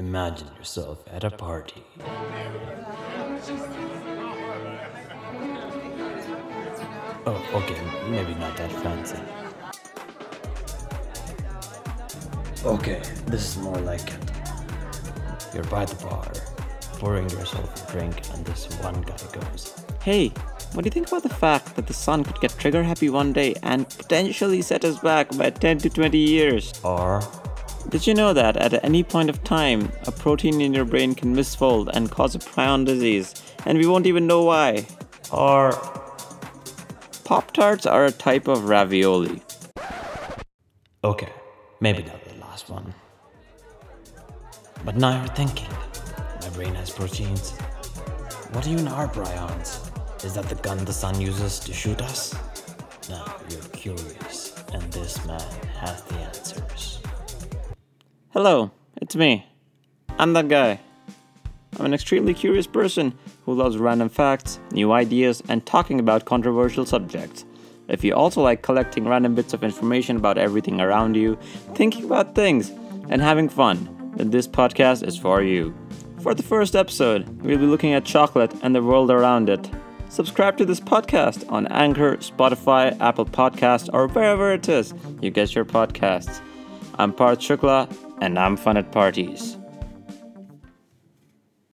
Imagine yourself at a party. Oh, okay, maybe not that fancy. Okay, this is more like it. You're by the bar, pouring yourself a drink, and this one guy goes, Hey, what do you think about the fact that the sun could get trigger happy one day and potentially set us back by 10 to 20 years? Or, Did you know that at any point of time, a protein in your brain can misfold and cause a prion disease, and we won't even know why? or, Pop Tarts are a type of ravioli. okay, maybe not the last one. But now you're thinking, my brain has proteins. What even are prions? Is that the gun the sun uses to shoot us? Now you're curious, and this man. Hello, it's me. I'm that guy. I'm an extremely curious person who loves random facts, new ideas, and talking about controversial subjects. If you also like collecting random bits of information about everything around you, thinking about things, and having fun, then this podcast is for you. For the first episode, we'll be looking at chocolate and the world around it. Subscribe to this podcast on Anchor, Spotify, Apple Podcast, or wherever it is you get your podcasts. I'm Parth Shukla, and I'm fun at parties.